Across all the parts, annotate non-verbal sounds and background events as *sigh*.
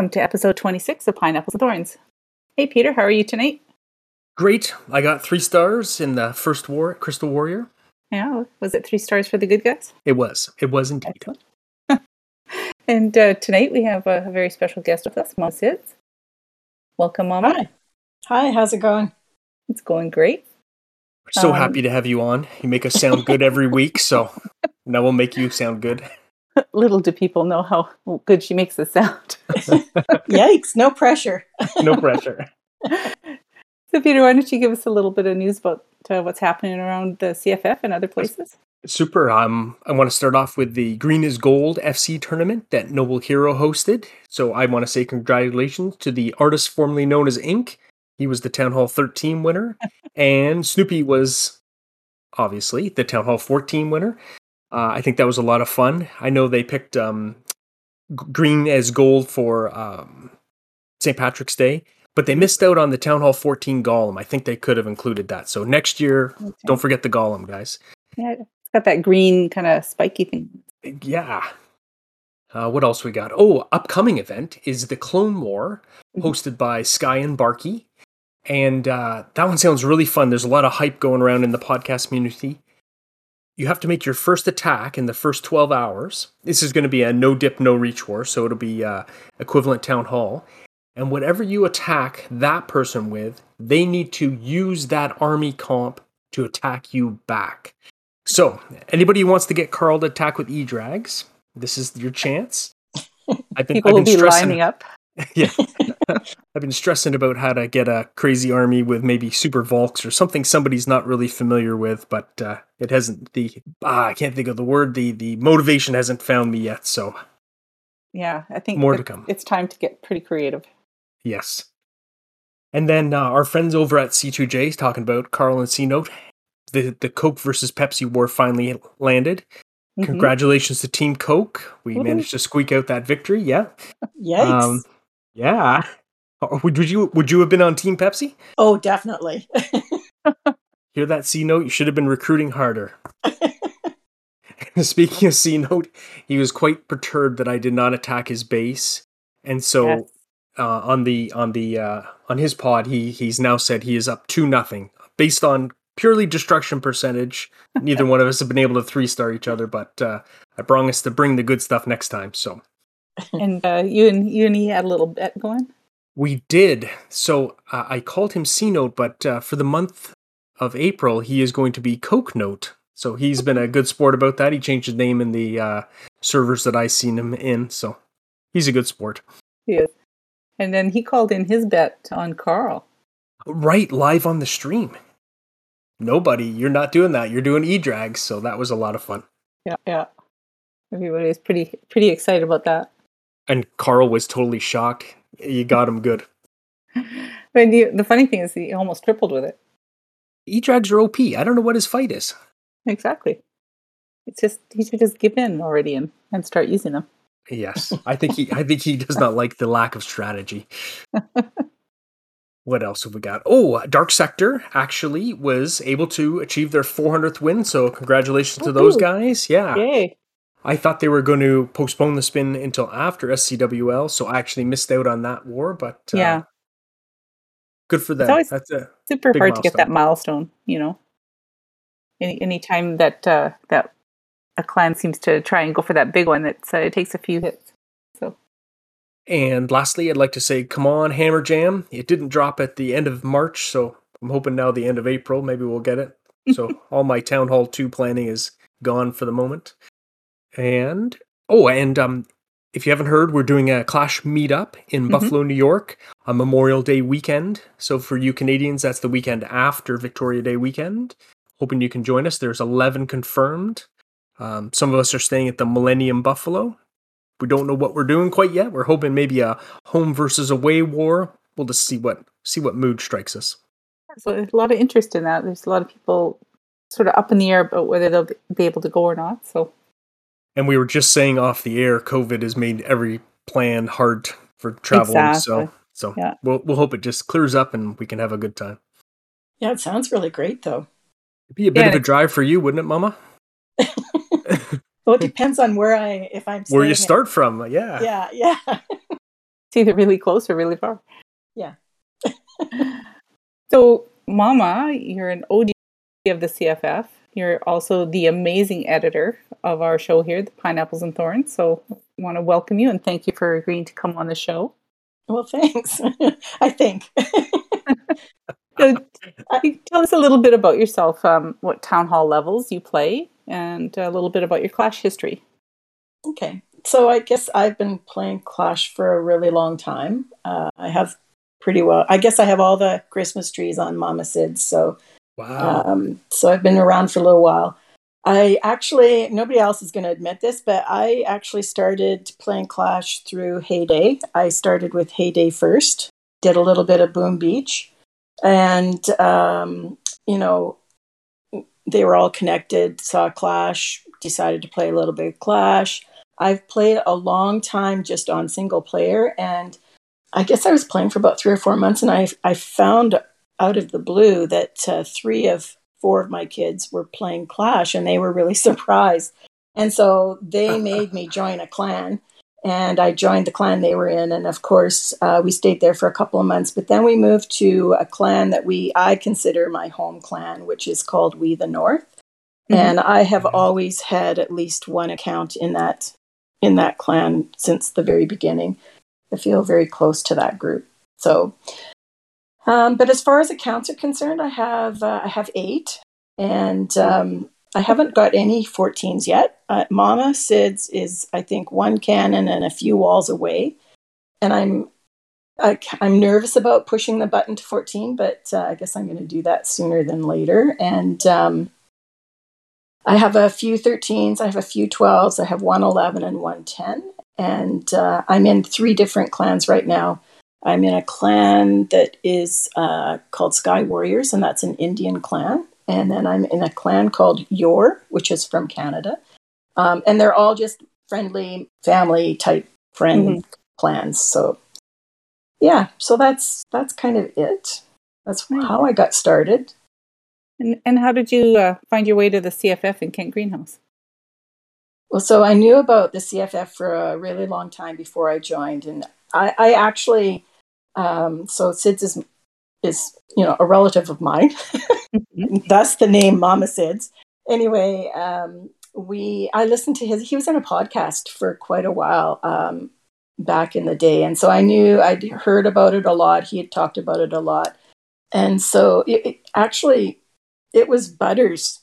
Welcome to episode 26 of Pineapples and Thorns. Hey, Peter, how are you tonight? Great. I got three stars in the first war, Crystal Warrior. Yeah, was it three stars for the good guys? It was. It was indeed. Excellent. *laughs* and uh, tonight we have a, a, very special guest with us, Mom Sids. Welcome, Mama. Hi. Hi, how's it going? It's going great. We're so um, happy to have you on. You make us sound good every week, so *laughs* now we'll make you sound good. *laughs* Little do people know how good she makes us sound. *laughs* Yikes, no pressure. *laughs* no pressure. So, Peter, why don't you give us a little bit of news about uh, what's happening around the CFF and other places? Super. Um, I want to start off with the Green is Gold FC tournament that Noble Hero hosted. So I want to say congratulations to the artist formerly known as Ink. He was the Town Hall 13 winner, and Snoopy was obviously the Town Hall 14 winner. Uh, I think that was a lot of fun. I know they picked um, green as gold for um, St. Patrick's Day, but they missed out on the Town Hall 14 Golem. I think they could have included that. So next year, okay. don't forget the Golem, guys. Yeah, it's got that green kind of spiky thing. Yeah. Uh, what else we got? Oh, upcoming event is the Clone War, mm-hmm. hosted by Sky and Barky. And uh, that one sounds really fun. There's a lot of hype going around in the podcast community. You have to make your first attack in the first 12 hours. This is going to be a no dip, no reach war, so it'll be uh, equivalent town hall. And whatever you attack that person with, they need to use that army comp to attack you back. So, anybody who wants to get Carl to attack with E Drags, this is your chance. *laughs* I've been, People I've been will be stressing, lining up. *laughs* yeah. I've been stressing about how to get a crazy army with maybe super Valks or something somebody's not really familiar with, but uh, it hasn't the ah, I can't think of the word. The the motivation hasn't found me yet, so yeah, I think more to come. It's time to get pretty creative. Yes. And then uh, our friends over at C2J talking about Carl and C Note. The the Coke versus Pepsi war finally landed. Mm-hmm. Congratulations to Team Coke. We mm-hmm. managed to squeak out that victory. Yeah. *laughs* Yikes. Um, yeah. Would, would you would you have been on Team Pepsi? Oh, definitely. *laughs* Hear that C note? You should have been recruiting harder. *laughs* Speaking of C note, he was quite perturbed that I did not attack his base, and so yes uh, on the on the uh, on his pod, he he's now said he is up to nothing based on purely destruction percentage. Neither *laughs* one of us have been able to three star each other, but uh, I promise to bring the good stuff next time. So, and uh, you and you and he had a little bet going. We did. So uh, I called him C Note, but uh, for the month of April, he is going to be Coke Note. So he's been a good sport about that. He changed his name in the uh, servers that I seen him in. So he's a good sport. He is. And then he called in his bet on Carl. Right, live on the stream. Nobody, you're not doing that. You're doing e-drags, so that was a lot of fun. Yeah, yeah. Everybody was pretty pretty excited about that. And Carl was totally shocked. You got him good. *laughs* but the, the funny thing is, he almost tripled with it. E-drags are OP. I don't know what his fight is. Exactly. It's just he should just give in already and, and start using them. Yes, I think he. I think he does not like the lack of strategy. *laughs* what else have we got? Oh, Dark Sector actually was able to achieve their 400th win. So congratulations to those guys. Yeah. Yay. I thought they were going to postpone the spin until after SCWL, so I actually missed out on that war. But uh, yeah, good for them. It's That's a super hard milestone. to get that milestone. You know, any any time that uh, that a clan seems to try and go for that big one. It's, uh, it takes a few hits. So. And lastly, I'd like to say, come on, Hammer Jam. It didn't drop at the end of March, so I'm hoping now the end of April, maybe we'll get it. So *laughs* all my Town Hall 2 planning is gone for the moment. And, oh, and um, if you haven't heard, we're doing a Clash meetup in mm-hmm. Buffalo, New York on Memorial Day weekend. So for you Canadians, that's the weekend after Victoria Day weekend. Hoping you can join us. There's 11 confirmed. Um, some of us are staying at the Millennium Buffalo. We don't know what we're doing quite yet. We're hoping maybe a home versus away war. We'll just see what see what mood strikes us. So there's a lot of interest in that. There's a lot of people sort of up in the air about whether they'll be able to go or not. So, and we were just saying off the air, COVID has made every plan hard for traveling. Exactly. So, so yeah. we'll we'll hope it just clears up and we can have a good time. Yeah, it sounds really great though. It'd be a bit yeah, of a drive for you, wouldn't it, Mama? *laughs* *laughs* well, it depends on where I if I'm where you start from. Uh, yeah, yeah, yeah. It's either really close or really far. Yeah. *laughs* so, Mama, you're an OG of the CFF. You're also the amazing editor of our show here, the Pineapples and Thorns. So, I want to welcome you and thank you for agreeing to come on the show. Well, thanks. *laughs* I think. so, tell us a little bit about yourself, um, what town hall levels you play, and a little bit about your Clash history. Okay. So, I guess I've been playing Clash for a really long time. Uh, I have pretty well, I guess I have all the Christmas trees on Mama Sid's. So, wow. Um, so, I've been around for a little while. I actually, nobody else is going to admit this, but I actually started playing Clash through Hay Day. I started with Hay Day first, did a little bit of Boom Beach, and, um, you know, they were all connected, saw Clash, decided to play a little bit of Clash. I've played a long time just on single player, and I guess I was playing for about three or four months, and I, I found out of the blue that uh, three of four of my kids were playing Clash and they were really *laughs* surprised. And so they *laughs* made me join a clan. And I joined the clan they were in. And of course, uh, we stayed there for a couple of months. But then we moved to a clan that we I consider my home clan, which is called We the North. Mm-hmm. And I have mm-hmm. always had at least one account in that in that clan since the very beginning. I feel very close to that group. So um, but as far as accounts are concerned, I have uh, I have eight, and um, I haven't got any 14s yet. Uh, Mama Sid's is I think one cannon and a few walls away, and I'm I, am i am nervous about pushing the button to 14, but uh, I guess I'm going to do that sooner than later. And um, I have a few 13s, I have a few 12s, I have one 11 and one 10, and uh, I'm in three different clans right now. I'm in a clan that is uh, called Sky Warriors, and that's an Indian clan. And then I'm in a clan called Yor, which is from Canada. Um, and they're all just friendly, family type friend mm-hmm. clans. So, yeah, so that's that's kind of it. That's how I got started. And, and how did you uh, find your way to the CFF in Kent Greenhouse? Well, so I knew about the CFF for a really long time before I joined, and I, I actually um, so Sid's is is you know a relative of mine. mm-hmm. *laughs* Thus the name Mama Sid's. Anyway, um, we I listened to his. He was in a podcast for quite a while um, back in the day, and so I knew I'd heard about it a lot. He had talked about it a lot, and so it, it actually it was Butters.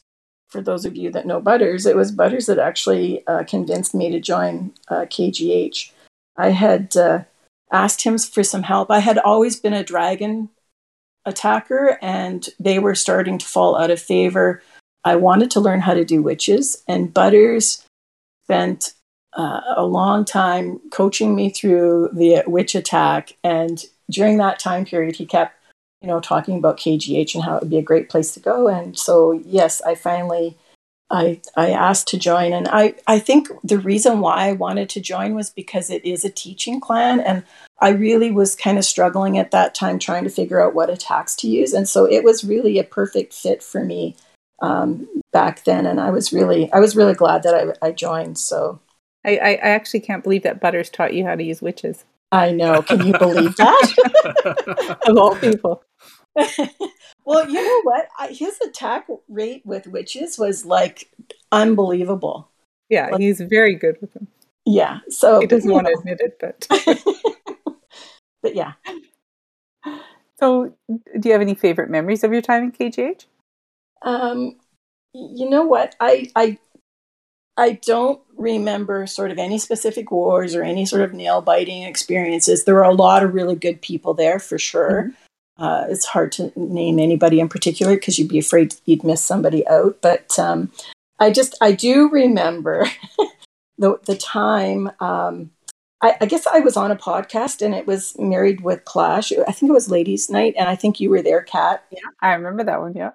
For those of you that know Butters, it was Butters that actually uh, convinced me to join uh, KGH. I had uh, asked him for some help. I had always been a dragon attacker, and they were starting to fall out of favor. I wanted to learn how to do witches, and Butters spent uh, a long time coaching me through the witch attack. And during that time period, he kept, you know, talking about KGH and how it would be a great place to go. And so, yes, I finally I, I asked to join. And I, I think the reason why I wanted to join was because it is a teaching clan. And I really was kind of struggling at that time trying to figure out what attacks to use. And so it was really a perfect fit for me um, back then. And I was really, I was really glad that I, I joined. So I, I, I actually can't believe that Butters taught you how to use witches. I know. Can you believe that? *laughs* *laughs* of all people. *laughs* well, you know what? His attack rate with witches was like unbelievable. Yeah, like, he's very good with them. Yeah, so he doesn't want know. to *laughs* admit it, but *laughs* but yeah. So, do you have any favorite memories of your time in KGH? Um, you know what? I I I don't remember sort of any specific wars or any sort of nail biting experiences. There were a lot of really good people there for sure. Mm-hmm. Uh, it's hard to name anybody in particular because you'd be afraid you'd miss somebody out. But um, I just I do remember *laughs* the the time. Um, I, I, guess I was on a podcast and it was Married with Clash. I think it was Ladies' Night, and I think you were there, Kat. Yeah, I remember that one. Yeah.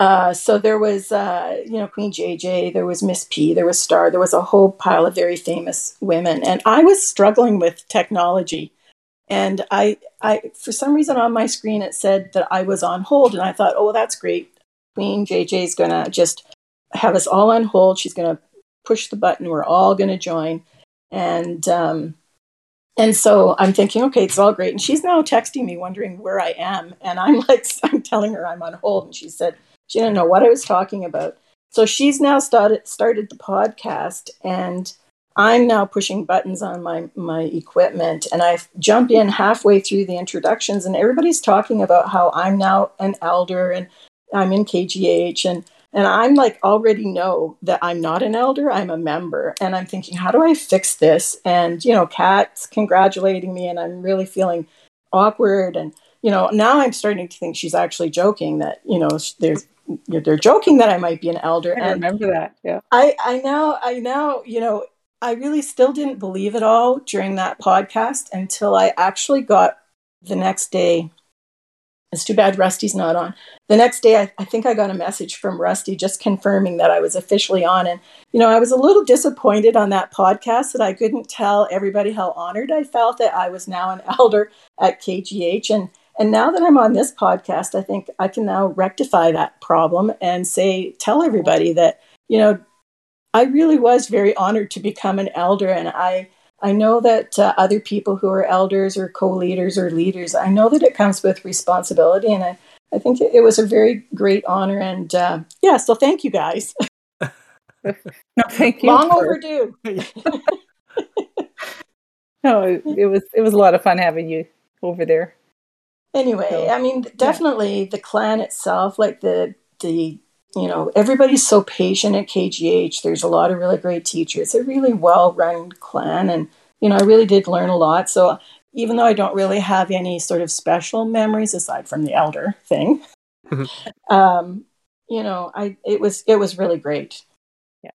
Uh, so there was, uh, you know, Queen JJ, there was Miss P, there was Star, there was a whole pile of very famous women, and I was struggling with technology and I, I, for some reason on my screen, it said that I was on hold. And I thought, oh, well, that's great. Queen JJ is going to just have us all on hold. She's going to push the button. We're all going to join. And um, and so I'm thinking, okay, it's all great. And she's now texting me, wondering where I am. And I'm *laughs* like, I'm telling her I'm on hold. And she said she didn't know what I was talking about. So she's now started started the podcast, and I'm now pushing buttons on my my equipment. And I jump in halfway through the introductions, and everybody's talking about how I'm now an elder and I'm in KGH and and I'm like already know that I'm not an elder, I'm a member. And I'm thinking, how do I fix this? And, you know, Kat's congratulating me and I'm really feeling awkward. And, you know, now I'm starting to think she's actually joking that, you know, there's they're joking that I might be an elder. I remember that. Yeah. I, I now, I now, you know, I really still didn't believe it all during that podcast until I actually got the next day it's too bad Rusty's not on. The next day, I, I, think I got a message from Rusty just confirming that I was officially on. And, you know, I was a little disappointed on that podcast that I couldn't tell everybody how honored I felt that I was now an *laughs* elder at KGH. And, and now that I'm on this podcast, I think I can now rectify that problem and say, tell everybody that, you know, I really was very honored to become an elder. And I, I know that uh, other people who are elders or co leaders or leaders, I know that it comes with responsibility. And I, I think it, was a very great honor. And uh, yeah, so thank you guys. *laughs* no, thank you. Long for... overdue. *laughs* *laughs* no, it, it, was it was a lot of fun having you over there. Anyway, so, I mean, definitely yeah. the clan itself, like the the you know, everybody's so patient at KGH. There's a lot of really great teachers. It's a really well run clan. And, you know, I really did learn a lot. So even though I don't really have any sort of special memories aside from the elder thing, um, you know, I it was it was really great. Yeah.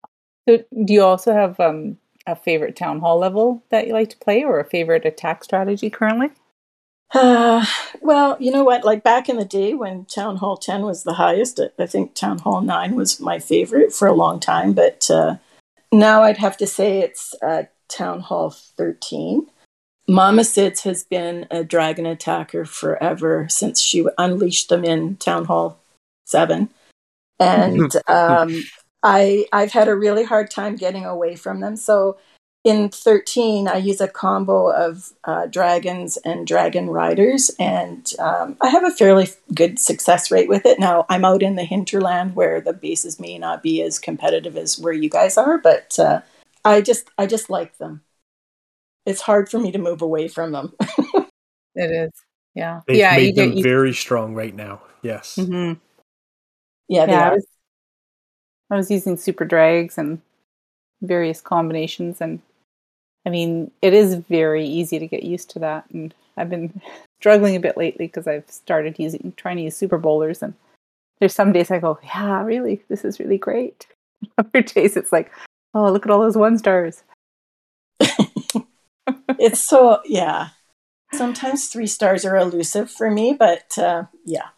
So do you also have um, a favorite town hall level that you like to play or a favorite attack strategy currently? Uh, *sighs* well, you know what? Like back in the day when Town Hall 10 was the highest, I think Town Hall 9 was my favorite for a long time. But uh, now I'd have to say it's uh, Town Hall 13. Mama Sids has been a dragon attacker forever since she unleashed them in Town Hall 7. And *laughs* um, I, I've had a really hard time getting away from them. So in 13, I use a combo of uh, dragons and dragon riders, and um, I have a fairly good success rate with it. Now, I'm out in the hinterland where the bases may not be as competitive as where you guys are, but uh, I just I just like them. It's hard for me to move away from them. *laughs* it is, yeah, They've yeah. Made them very strong right now. Yes. Mm-hmm. Yeah, yeah. I was, I was using super drags and various combinations and I mean, it is very easy to get used to that. And I've been *laughs* struggling a bit lately because I've started using, trying to use super bowlers. And there's some days I go, yeah, really, this is really great. *laughs* Other days it's like, oh, look at all those one stars. *laughs* it's so, yeah. Sometimes three stars are elusive for me, but uh, yeah.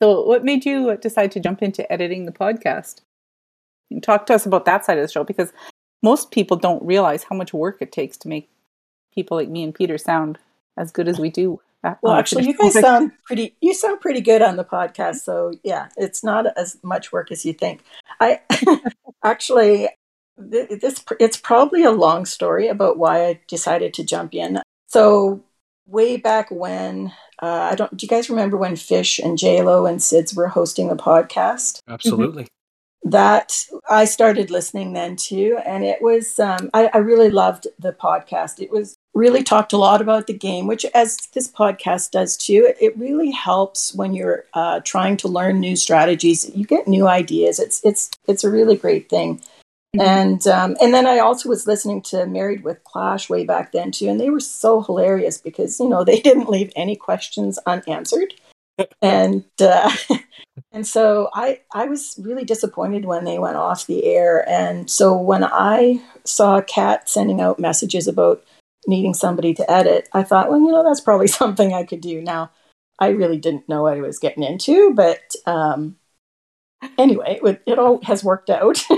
So, what made you decide to jump into editing the podcast? Talk to us about that side of the show because most people don't realize how much work it takes to make people like me and Peter sound as good as we do. *laughs* Well, actually, you guys *laughs* sound pretty. You sound pretty good on the podcast. So yeah, it's not as much work as you think. I *laughs* actually, this it's probably a long story about why I decided to jump in. So way back when, uh, I don't. Do you guys remember when Fish and J Lo and Sids were hosting the podcast? Absolutely that I started listening then too. And it was, um, I, I, really loved the podcast. It was really talked a lot about the game, which, as this podcast does too, it, it really helps when you're uh, trying to learn new strategies. You get new ideas. It's, it's, it's a really great thing. Mm-hmm. And um, and then I also was listening to Married with Clash way back then too, and they were so hilarious because you know they *laughs* didn't leave any questions unanswered, and uh, *laughs* and so I I was really disappointed when they went off the air. And so when I saw Kat sending out messages about needing somebody to edit, I thought, well, you know, that's probably *laughs* something I could do. Now, I really didn't know what I was getting into, but um, anyway, it, it all has worked out. *laughs*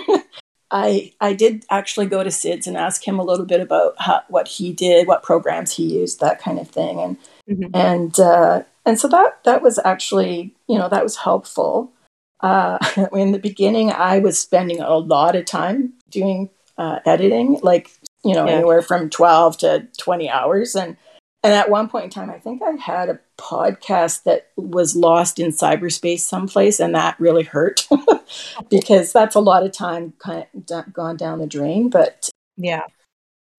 I I did actually go to Sid's and ask him a little bit about how, what he did, what programs he used, that kind of thing, and mm-hmm. and uh, and so that that was actually you know that was helpful uh, *laughs* in the beginning i was spending a lot of time doing uh, editing like you know, Yeah. anywhere from 12 to 20 hours. And, and at one point in time, I think I had a podcast that was lost in cyberspace someplace, and that really hurt *laughs* because that's a lot of time kind of gone down the drain. But Yeah.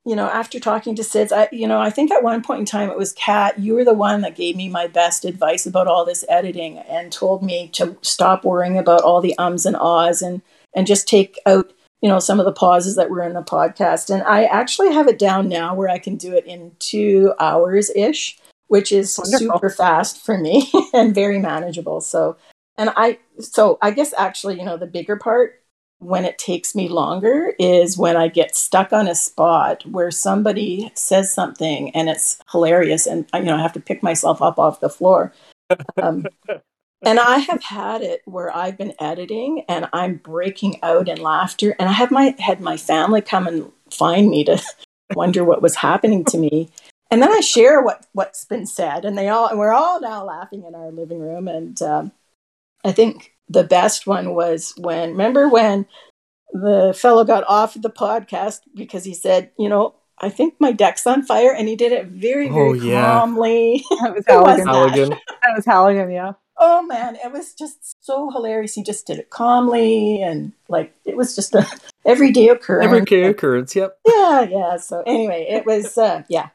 You know, after talking to Sids, I, you know, I think at one point in time it was Kat. You were the one that gave me my best advice about all this editing and told me to stop worrying about all the ums and ahs and and just take out, you know, some of the pauses that were in the podcast. And I actually have it down now where I can do it in two hours ish, which is Wonderful. super fast for me *laughs* and very manageable. So, and I, so I guess actually, you know, the bigger part when it takes me longer is when I get stuck on a spot where somebody says something and it's hilarious, and you know I have to pick myself up off the floor. Um, *laughs* and I have had it where I've been editing and I'm breaking out in laughter, and I have my had my family come and find me to *laughs* wonder what was happening to me. And then I share what what's been said, and they all and we're all now laughing in our living room. And um, I think the best one was when remember when the fellow got off the podcast because he said, you know, I think my deck's on fire, and he did it very very Oh, yeah. calmly. That was *laughs* Who was Halligan. that? Halligan. *laughs* That was Halligan, yeah. Oh man, it was just so hilarious. He just did it calmly, and like it was just a *laughs* everyday occurrence. Every occurrence. Yep. yeah yeah so anyway it was uh yeah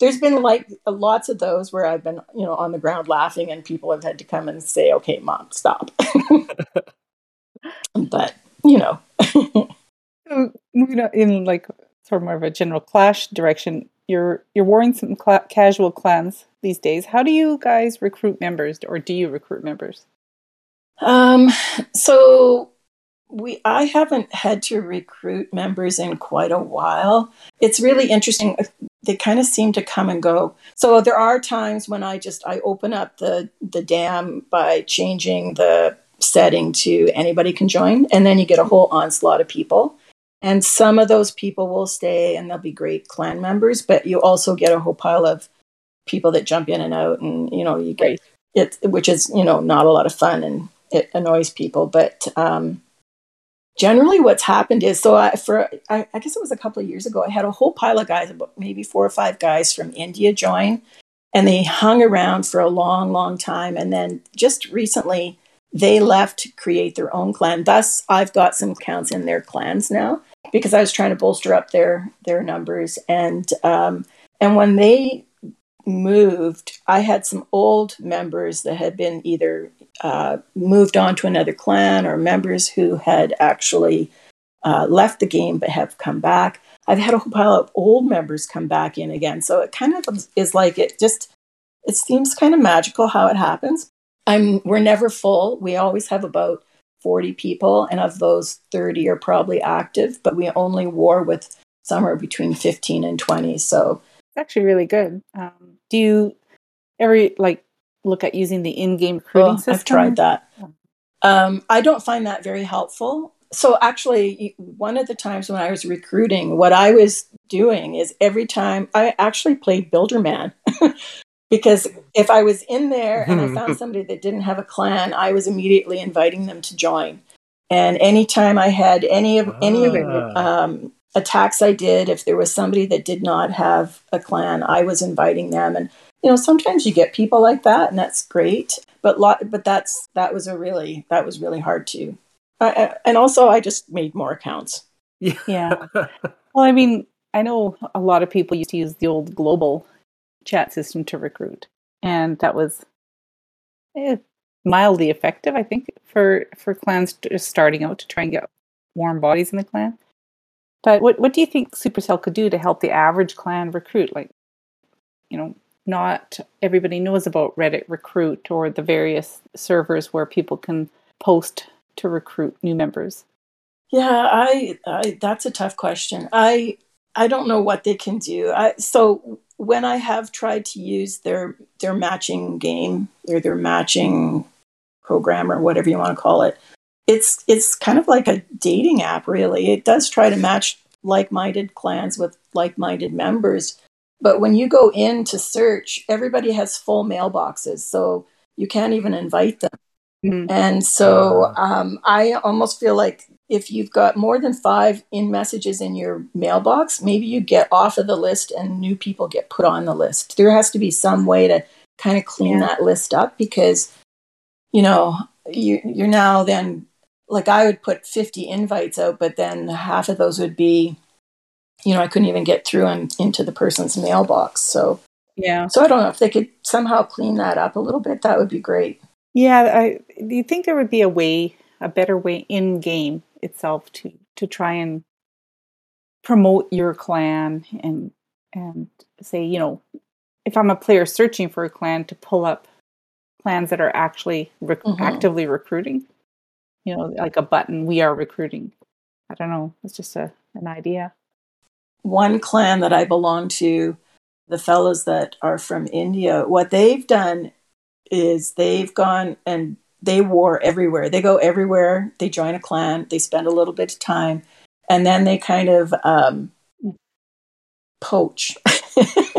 there's been like lots of those where i've been you know on the ground laughing and people have had to come and say okay mom stop *laughs* but you know So moving on in like sort of more of a general clash direction, you're you're wearing some cla- casual clans these days. How do you guys recruit members, or do you recruit members? um so we i haven't had to recruit members in quite a while it's really interesting they kind of seem to come and go. So there are times when i just i open up the the dam by changing the setting to anybody can join and then you get a whole onslaught of people. And some of those people will stay and they'll be great clan members but you also get a whole pile of people that jump in and out and you know you get Right. it which is you know not a lot of fun and it annoys people. But um generally what's happened is so I, for I, I guess it was a couple of years ago i had a whole pile of guys about maybe four or five guys from india join and they hung around for a long long time and then just recently they left to create their own clan. Thus i've got some counts in their clans now because i was trying to bolster up their their numbers and um and when they moved i had some old members that had been either uh, moved on to another clan or members who had actually uh, left the game but have come back. I've had a whole pile of old members come back in again. So it kind of is like it just, it seems kind of magical how it happens. I'm, we're never full. We always have about 40 people, and of those, 30 are probably active, but we only war with somewhere between 15 and 20. So It's actually really good. Um, do you ever like look at using the in-game recruiting Oh, system? I've tried that. Um, I don't find that very helpful. So actually, one of the times when I was recruiting, what I was doing is every time I actually played Builderman. *laughs* because if I was in there and I found *laughs* somebody that didn't have a clan, I was immediately inviting them to join. And anytime I had any of any of Ah. um, attacks I did, if there was somebody that did not have a clan, I was inviting them. And you know, sometimes you get people like that, and that's great. But lot, but that's that was a really that was really hard to. I I- and also, I just made more accounts. Yeah. yeah. *laughs* Well, I mean, I know a lot of people used to use the old global chat system to recruit, and that was eh, mildly effective, I think, for for clans just starting out to try and get warm bodies in the clan. But what what do you think Supercell could do to help the average clan recruit? Like, you know, not everybody knows about Reddit Recruit or the various servers where people can post to recruit new members. Yeah, I, I that's a tough question. I I don't know what they can do. I so when I have tried to use their their matching game or their matching program or whatever you want to call it, it's it's kind of like a dating app really. It does try to match like-minded clans with like-minded members. But when you go in to search, everybody has full mailboxes, so you can't even invite them. Mhm. And so um, I almost feel like if you've got more than five in messages in your mailbox, maybe you get off of the list and new people get put on the list. There has to be some way to kind of clean Yeah. that list up because, you know, you, you're now then like I would put 50 invites out, but then half of those would be, you know, I couldn't even get through and into the person's mailbox. So, Yeah. so I don't know if they could somehow clean that up a little bit. That would be great. Yeah, I do you think there would be a way, a better way in game itself to to try and promote your clan and and say, you know, if I'm a player searching for a clan to pull up clans that are actually rec- Mhm. actively recruiting, you know, like a button, we are recruiting. I don't know. It's just a an idea. one clan that I belong to, the fellows that are from India, what they've done is they've gone and they war everywhere. They go everywhere. They join a clan. They spend a little bit of time, and then they kind of um, poach. *laughs*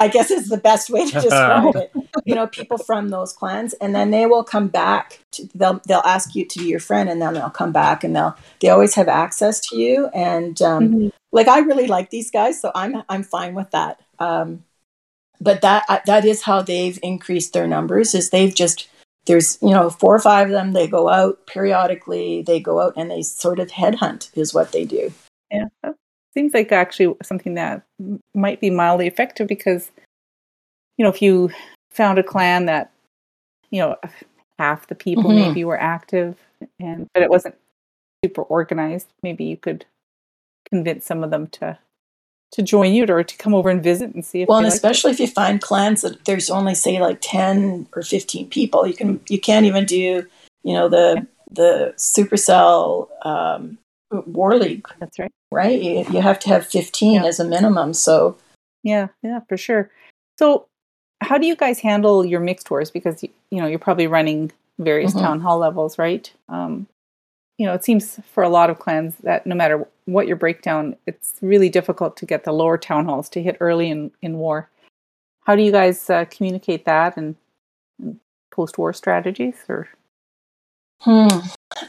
I guess is the best way to *laughs* describe it. You know, people from those clans, and then they will come back. To, they'll they'll ask you to be your friend, and then they'll come back, and they'll they always have access to you. And um, like I really like these guys, so I'm I'm fine with that. Um, but that that is how they've increased their numbers. Is they've just there's you know four or five of them. They go out periodically. They go out and they sort of headhunt is what they do. Yeah, that seems like actually something that might be mildly effective because, you know, if you found a clan that, you know, half the people Mhm. maybe were active and but it wasn't super organized, maybe you could convince some of them to to join you or to come over and visit and see if Well, and especially if you find clans that there's only say like ten or fifteen people, you can you can't even do you know the the Supercell um, War League, That's right. right? You, you have to have fifteen Yeah. as a minimum. So Yeah, yeah, for sure. So, how do you guys handle your mixed tours? Because you know you're probably running various Mhm. town hall levels, right? Um, you know, it seems for a lot of clans that no matter what your breakdown, it's really difficult to get the lower town halls to hit early in in war. How do you guys uh, communicate that and, and post-war strategies? Or Hmm.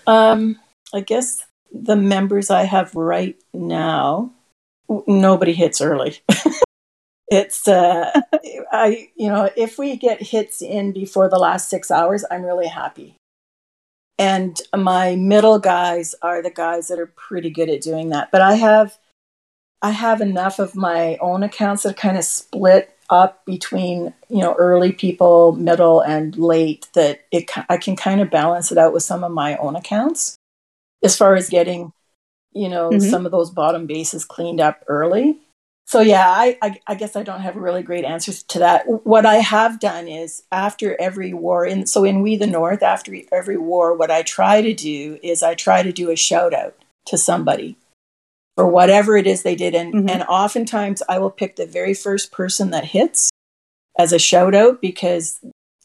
Um, I guess the members I have right now, nobody hits early. *laughs* it's uh, I you know if we get hits in before the last six hours, I'm really happy. And my middle guys are the guys that are pretty good at doing that. But I have I have enough of my own accounts that kind of split up between you know early people, middle, and late. That it I can kind of balance it out with some of my own accounts as far as getting you know Mhm. some of those bottom bases cleaned up early. So yeah, I, I I guess I don't have a really great answers to that. What I have done is after every war, in so in We the North, after every war, what I try to do is I try to do a shout out to somebody for whatever it is they did, and Mhm. and oftentimes I will pick the very first person that hits as a shout out because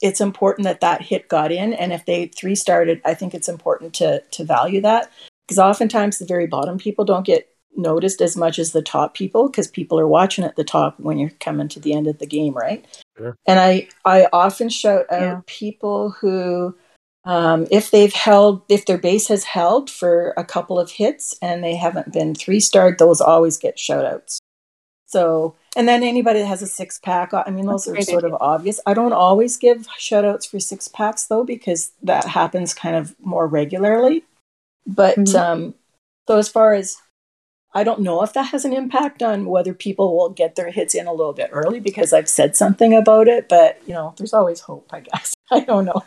it's important that that hit got in, and if they three started, I think it's important to to value that because oftentimes the very bottom people don't get noticed as much as the top people because people are watching at the top when you're coming to the end of the game, right? Sure. And I I often shout out Yeah. people who um, if they've held if their base has held for a couple of hits and they haven't been three starred, those always get shout outs. So and then anybody that has a six pack, I mean those That's are great sort of obvious. I don't always give shout outs for six packs though, because that happens kind of more regularly. But Mhm. um so as far as I don't know if that has an impact on whether people will get their hits in a little bit early because I've said something about it, but you know, there's always hope, I guess. *laughs* I don't know.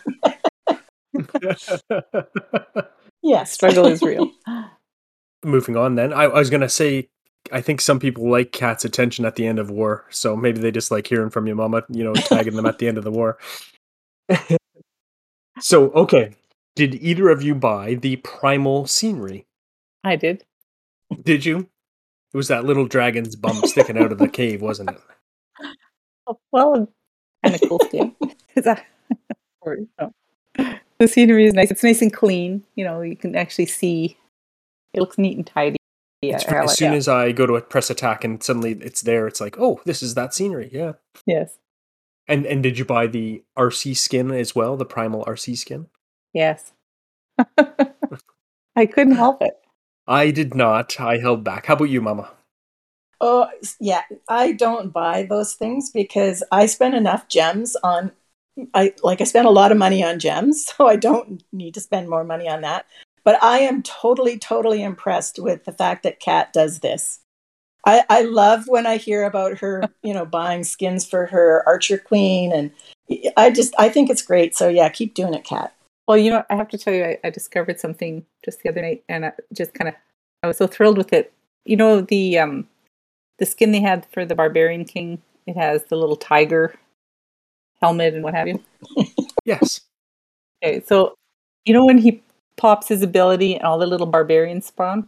*laughs* Yes. struggle is real. *laughs* Moving on, then I, I was gonna say, I think some people like Kat's attention at the end of war, so maybe they just like hearing from your mama, you know, tagging them at the end of the war. *laughs* so, okay, did either of you buy the primal scenery? I did. Did you? It was that little dragon's bum sticking out of the cave, wasn't it? Oh, *laughs* well, kind of cool still. *laughs* Is that- The scenery is nice. It's nice and clean. You know, you can actually see. It looks neat and tidy. Yeah, It's- as like soon that. as I go to a press attack and suddenly it's there, it's like, oh, this is that scenery, yeah. yes, And and did you buy the RC skin as well, the primal RC skin? yes. *laughs* I couldn't help it. I did not. I held back. How about you, Mama? Oh, yeah. I don't buy those things because I spend enough gems on I like I spend a lot of money on gems, *laughs* so I don't need to spend more money on that. But I am totally, totally impressed with the fact that Kat does this. I, I love when I hear about her, *laughs* you know, buying skins for her Archer Queen, and I just I think it's great. So yeah, keep doing it, Kat. Well, you know, I have to tell you, I, I discovered something just the other night, and I just kind of I was so thrilled with it. You know, the um the skin they had for the Barbarian King. It has the little tiger helmet and what have you. *laughs* yes. Okay, so you know when he pops his ability and all the little barbarians spawn?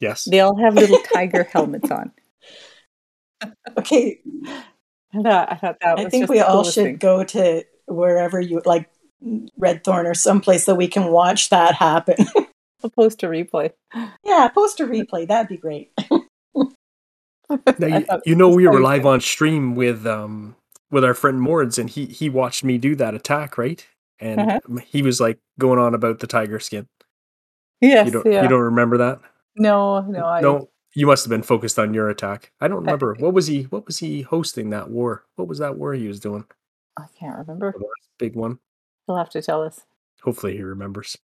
Yes. They all have little *laughs* tiger helmets on. Okay. I thought, I thought that I think we all should thing. go to wherever you like Red Thorn or someplace so we can watch that happen. *laughs* I'll post a replay. Yeah, post a replay. That'd be great. *laughs* now, you, you know we were live on stream with um with our friend Mords, and he he watched me do that attack, right? And uh-huh. he was like going on about the tiger skin. Yes, you don't yeah. you don't remember that? No, no, I no. You must have been focused on your attack. I don't remember. what was he? What was he hosting that war? What was that war he was doing? I can't remember. big one. He'll have to tell us. Hopefully, he remembers.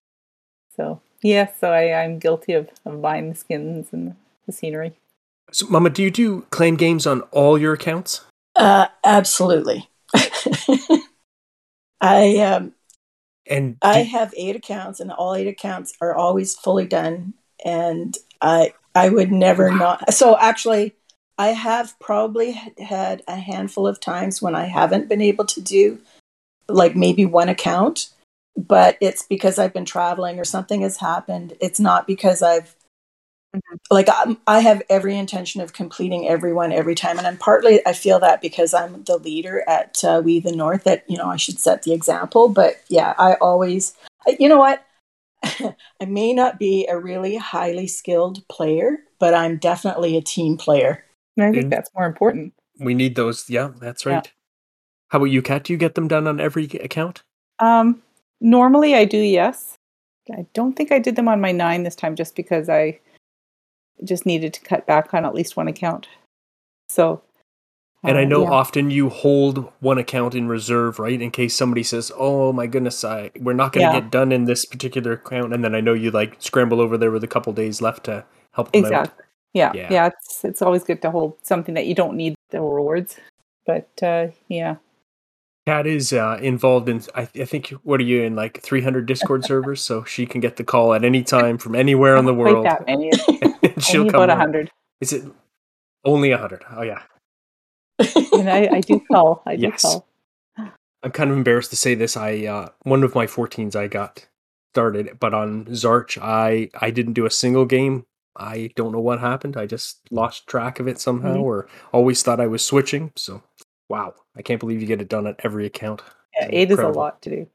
So yes, yeah, so I, I'm guilty of, of buying the skins and the scenery. So, Mama, do you do clan games on all your accounts? Uh, absolutely. *laughs* I um, and I have eight accounts, and all eight accounts are always fully done. And I I would never wow. not. So actually, I have probably had a handful of times when I haven't been able to do like maybe one account, but it's because I've been traveling or something has happened. It's not because I've Mm-hmm. Like I'm, I have every intention of completing everyone every time, and I'm partly I feel that because I'm the leader at uh, We the North that you know I should set the example. But yeah, I always, you know what, *laughs* I may not be a really highly skilled player, but I'm definitely a team player. And I think that's more important. We need those. Yeah, that's right. Yeah. How about you, Kat? Do you get them done on every account? Um, normally I do. Yes. I don't think I did them on my nine this time, just because I just needed to cut back on at least one account. So, and I uh, know yeah. often you hold one account in reserve, right, in case somebody says, "Oh my goodness, I we're not going to yeah. get done in this particular account," and then I know you like scramble over there with a couple days left to help them exactly. out. Yeah, yeah, yeah. It's it's always good to hold something that you don't need the rewards, but uh, yeah. Kat is uh, involved in. I, I, think what are you in like 300 Discord *laughs* servers, so she can get the call at any time from anywhere in the world. *laughs* she'll only come about hundred. Is it only hundred? Oh yeah. *laughs* and I, I do call. I do yes. call. I'm kind of embarrassed to say this. I uh, one of my 14s I got started, but on Zarch I I didn't do a single game. I don't know what happened. I just lost track of it somehow, mm-hmm. or always thought I was switching. So Wow, I can't believe you get it done on every account. Yeah, eight is a lot to do.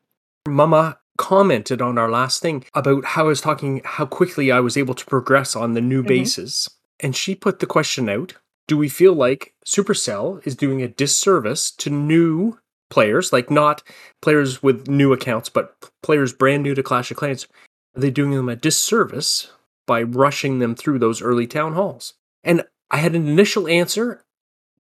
Mama commented on our last thing about how I was talking how quickly I was able to progress on the new mm-hmm. bases. And she put the question out Do we feel like Supercell is doing a disservice to new players, like not players with new accounts, but players brand new to Clash of Clans? Are they doing them a disservice by rushing them through those early town halls? And I had an initial answer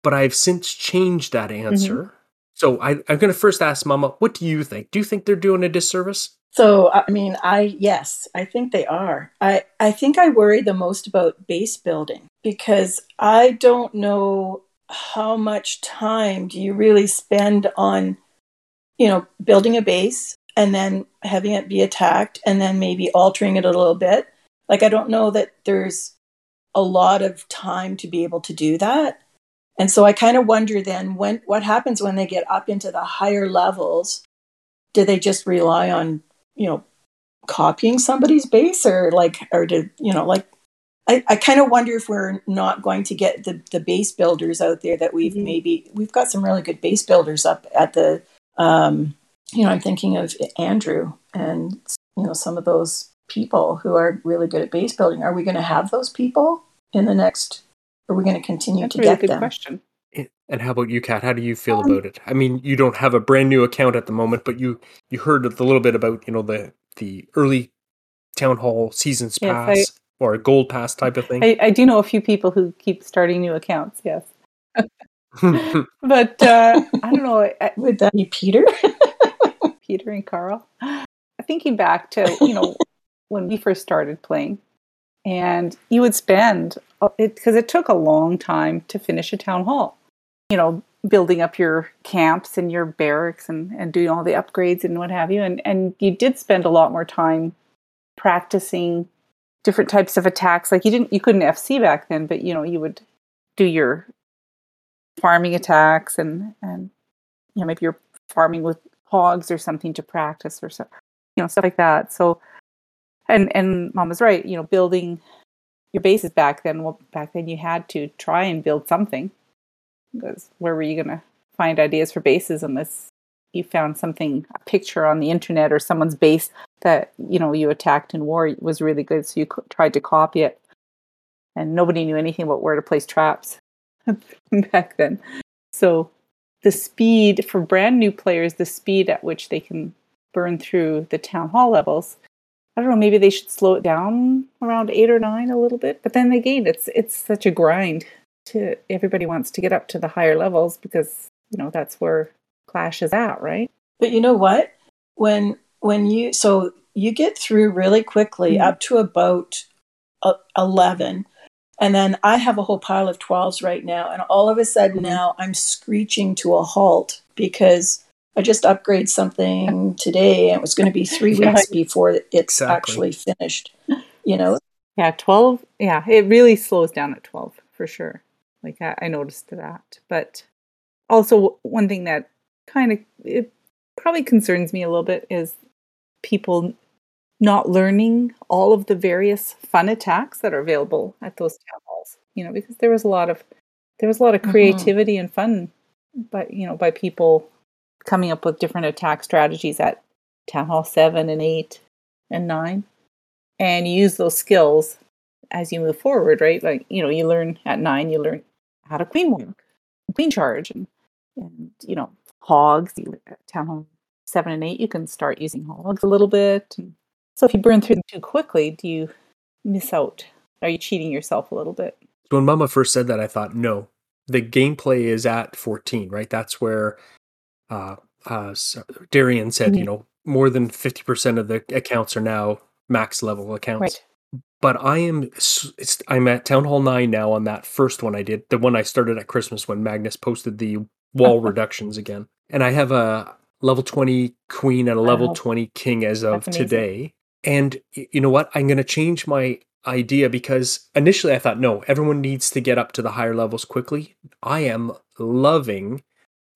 but I've since changed that mm-hmm. answer. Mm-hmm. So I, I'm going to first ask Mama, what do you think? Do you think they're doing a disservice? So I mean, I yes, I think they are. I I think I worry the most about base building because I don't know how much time do you really spend on you know building a base and then having it be attacked and then maybe altering it a little bit. Like I don't know that there's a lot of time to be able to do that. And so I kind of wonder then when what happens when they get up into the higher levels? Do they just rely on, you know, copying somebody's base or like or do you know, like I, I kind of wonder if we're not going to get the, the base builders out there that we've mm-hmm. maybe we've got some really good base builders up at the um, you know, I'm thinking of Andrew and you know, some of those people who are really good at base building. Are we going to have those people in the next are we going to continue That's to a really get good them? question. And how about you, Kat? How do you feel um, about it? I mean, you don't have a brand new account at the moment, but you you heard a little bit about you know the the early town hall seasons yes, pass. I, or a gold pass type of thing. I, I do know a few people who keep starting new accounts. Yes. *laughs* but uh, I don't know. *laughs* Would that be Peter? *laughs* Peter and Carl. Thinking back to you know when we first started playing, and you would spend uh, it because it took a long time to finish a town hall. You know, building up your camps and your barracks and, and doing all the upgrades and what have you. And and you did spend a lot more time practicing different types of attacks. Like you didn't you couldn't FC back then, but you know, you would do your farming attacks and and you know, maybe you're farming with hogs or something to practice or so you know, stuff like that. So and and mom was right, you know, building your bases back then, well back then you had to try and build something. Because where were you gonna find ideas for bases unless you found something a picture on the internet or someone's base that you know you attacked in war was really good so you tried to copy it and nobody knew anything about where to place traps *laughs* back then so the speed for brand new players the speed at which they can burn through the town hall levels i don't know maybe they should slow it down around 8 or 9 a little bit. But then again it's it's such a grind to everybody wants to get up to the higher levels because you know that's where clash is at right? But you know what? When when you so you get through really quickly mm-hmm. up to about uh, 11 and then i have a whole pile of 12s right now. And all of a sudden mm-hmm. now i'm screeching to a halt because i just upgrade something today and it was going to be three weeks before it's exactly. actually finished you know yeah 12 yeah it really slows down at 12 for sure like i, I noticed that but also one thing that kind of it probably concerns me a little bit is people not learning all of the various fun attacks that are available at those town halls you know because there was a lot of there was a lot of mm-hmm. creativity mm-hmm. and fun but you know by people coming up with different attack strategies at town hall 7 and 8 and 9 and you use those skills as you move forward right like you know you learn at 9 you learn how to queen walk queen charge and, and you know hogs town hall seven and eight, you can start using hogs a little bit. So if you burn through them too quickly, do you miss out? Are you cheating yourself a little bit? When Mama first said that, I thought, no, the gameplay is at 14, right? That's where uh, uh, Darian said, mm-hmm. you know, more than 50% of the accounts are now max level accounts. Right. But I am I'm at Town Hall 9 now on that first one I did, the one I started at Christmas when Magnus posted the wall *laughs* reductions again. And I have a level 20 queen and a level wow. 20 king as of today. And you know what? I'm going to change my idea because initially I thought, no, everyone needs to get up to the higher levels quickly. I am loving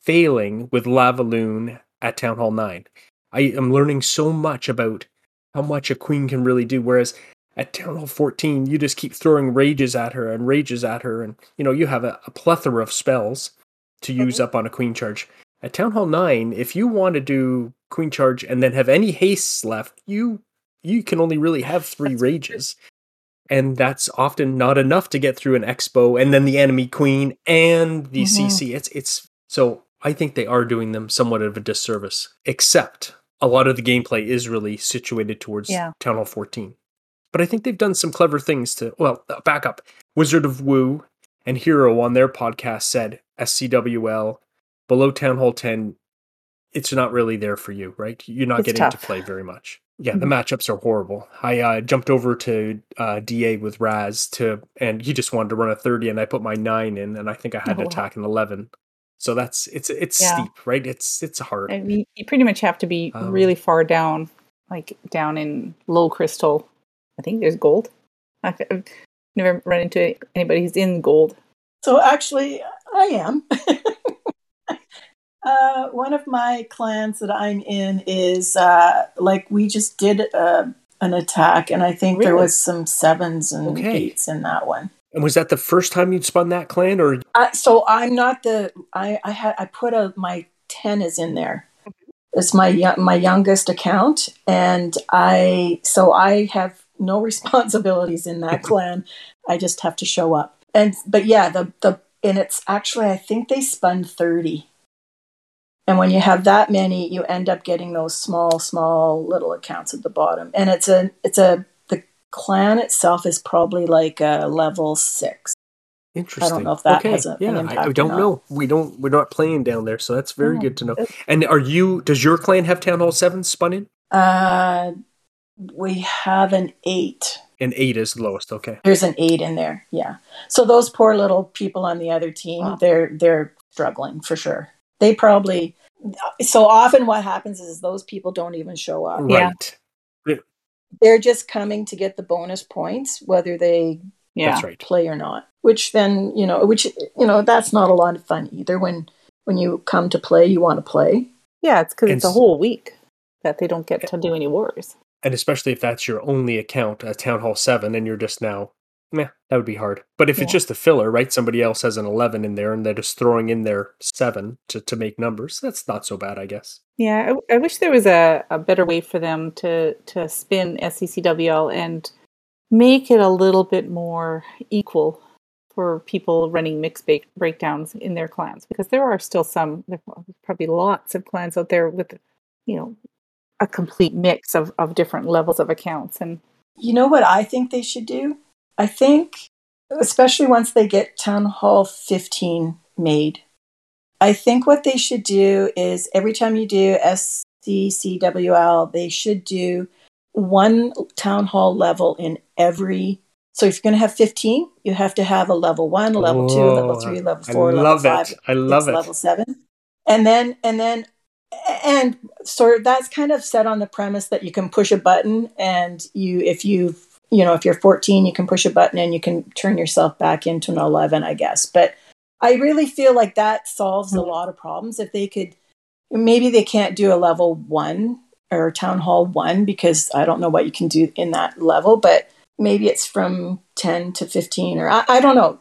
failing with Lavaloon at Town Hall 9. I am learning so much about how much a queen can really do. Whereas at Town Hall 14, you just keep throwing rages at her and rages at her. And, you know, you have a, a plethora of spells to use mm-hmm. up on a queen charge. At Town Hall 9, if you want to do Queen Charge and then have any hastes left, you you can only really have *laughs* three that's rages. And that's often not enough to get through an expo and then the enemy queen and the mm-hmm. CC. It's it's so I think they are doing them somewhat of a disservice. Except a lot of the gameplay is really situated towards yeah. Town Hall 14. But I think they've done some clever things to well, uh, back up. Wizard of Woo and Hero on their podcast said SCWL below Town Hall 10, it's not really there for you, right? You're not it's getting tough. to play very much. Yeah, the mm-hmm. matchups are horrible. I uh, jumped over to uh, DA with Raz to, and he just wanted to run a 30, and I put my nine in, and I think I had oh, to attack an 11. So that's it's it's yeah. steep, right? It's it's hard. I mean, you pretty much have to be um, really far down, like down in low crystal. I think there's gold. *laughs* I've never run into anybody who's in gold. So actually, I am. *laughs* Uh, one of my clans that I'm in is uh, like we just did uh, an attack, and I think really? there was some sevens and okay. eights in that one. And was that the first time you'd spun that clan, or? Uh, so I'm not the I I had I put a my ten is in there. It's my my youngest account, and I so I have no *laughs* responsibilities in that *laughs* clan. I just have to show up. And but yeah, the the and it's actually I think they spun thirty and when you have that many, you end up getting those small, small little accounts at the bottom. And it's a it's a clan itself is probably like a level six. Interesting. I don't know if that okay. has a- an yeah, impact I, I don't know. We don't. We're not playing down there, so that's very Oh, good to know. And are you? Does your clan have Town Hall Seven spun in? Uh, we have an eight. An eight is the lowest. Okay. There's an eight in there. Yeah. So those poor little people on the other team, Wow. they're they're struggling for sure. They probably so often what happens is those people don't even show up. Yeah. Right. They're just coming to get the bonus points, whether they Yeah. That's right. play or not. Which then, you know, which you know, that's not a lot of fun either. When when you come to play, you want to play. Yeah, it's because it's a whole week that they don't get to do any wars. And especially if that's your only account at Town Hall 7 and you're just now, meh, that would be hard. But if it's just a filler, right? Somebody else has an 11 in there and they're just throwing in their 7 to, to make numbers. That's not so bad, I guess. Yeah, I, I wish there was a, a better way for them to to spin SCCWL and make it a little bit more equal for people running mixed ba- breakdowns in their clans because there are still some there are probably lots of clans out there with you know a complete mix of, of different levels of accounts and You know what I think they should do? I think, especially once they get Town Hall 15 made, I think what they should do is every time you do SCCWL, they should do one Town Hall level in every. So if you're going to have 15, you have to have a level one, level two, a level Oh, three, level I four, level love five, it. I love it. level seven and then and then and sort of that's kind of set on the premise that you can push a button and you if you you know if you're 14 you can push a button and you can turn yourself back into an 11 i guess but i really feel like that solves a Mhm. lot of problems if they could maybe they can't do a level one or town hall one because i don't know what you can do in that level but maybe it's from 10 to 15 or i, I don't know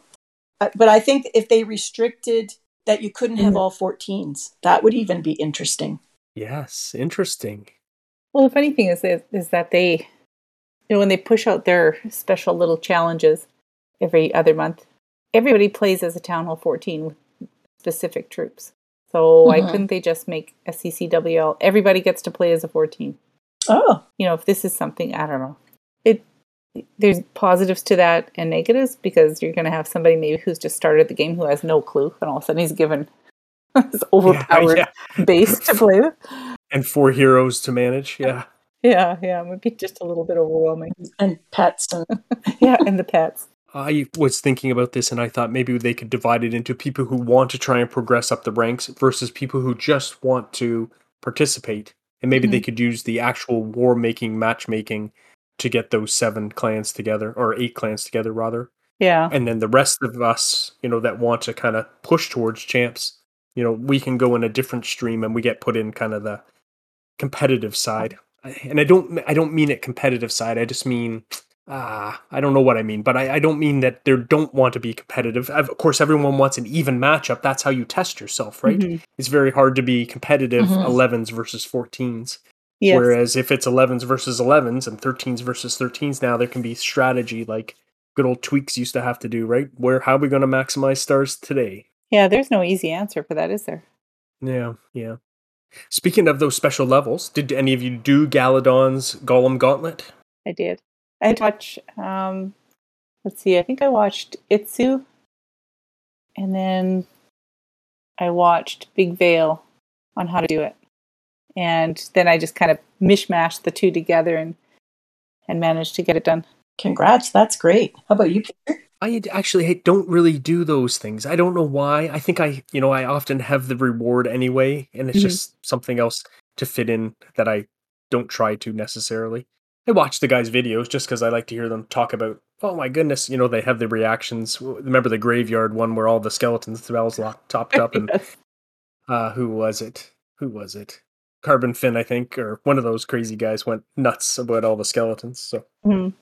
but i think if they restricted that you couldn't have Mhm. all 14s that would even be interesting Yes, interesting. Well, the funny thing is, is is that they, you know, when they push out their special little challenges every other month, everybody plays as a Town Hall 14 with specific troops. So why Mhm. couldn't they just make a CCWL? Everybody gets to play as a 14. oh You know, if this is something, I don't know. It there's positives to that and negatives because you're going to have somebody maybe who's just started the game who has no clue, and all of a sudden he's given *laughs* this overpowered Yeah, base to play with. And four heroes to manage. Yeah. Yeah, yeah, it would be just a little bit overwhelming. and pets and *laughs* Yeah, and the pets. I was thinking about this and I thought maybe they could divide it into people who want to try and progress up the ranks versus people who just want to participate. And maybe they mm-hmm. could use the actual war making matchmaking to get those seven clans together or eight clans together rather. Yeah. And then the rest of us, you know, that want to kind of push towards champs, you know, we can go in a different stream and we get put in kind of the competitive side. And I don't I don't mean it competitive side. I just mean ah, I don't know what I mean, but I, I don't mean that they don't want to be competitive. Of of course, everyone wants an even matchup. That's how you test yourself, right? Mhm. It's very hard to be competitive Mhm. 11s versus 14s. Yes. Whereas if it's 11s versus 11s and 13s versus 13s now, there can be strategy like good old tweaks used to have to do, right? Where how are we going to maximize stars today? yeah, there's no easy answer for that, is there? Yeah, yeah. Speaking of those special levels, did any of you do Galadon's Golem Gauntlet? I did. I had to watch um let's see, I think I watched Itsu and then I watched Big Veil on how to do it. And then I just kind of mishmashed the two together and and managed to get it done. congrats that's great how about you peter I actually don't really do those things. I don't know why. I think I, you know, I often have the reward anyway, and it's Mhm. just something else to fit in that I don't try to necessarily. I watch the guys' videos just because I like to hear them talk about. Oh my goodness, you know, they have the reactions. Remember the graveyard one where all the skeleton spells locked, *laughs* topped up, and Yes. uh, who was it? Who was it? CarbonFin, I think, or one of those crazy guys went nuts about all the skeletons. So Mhm.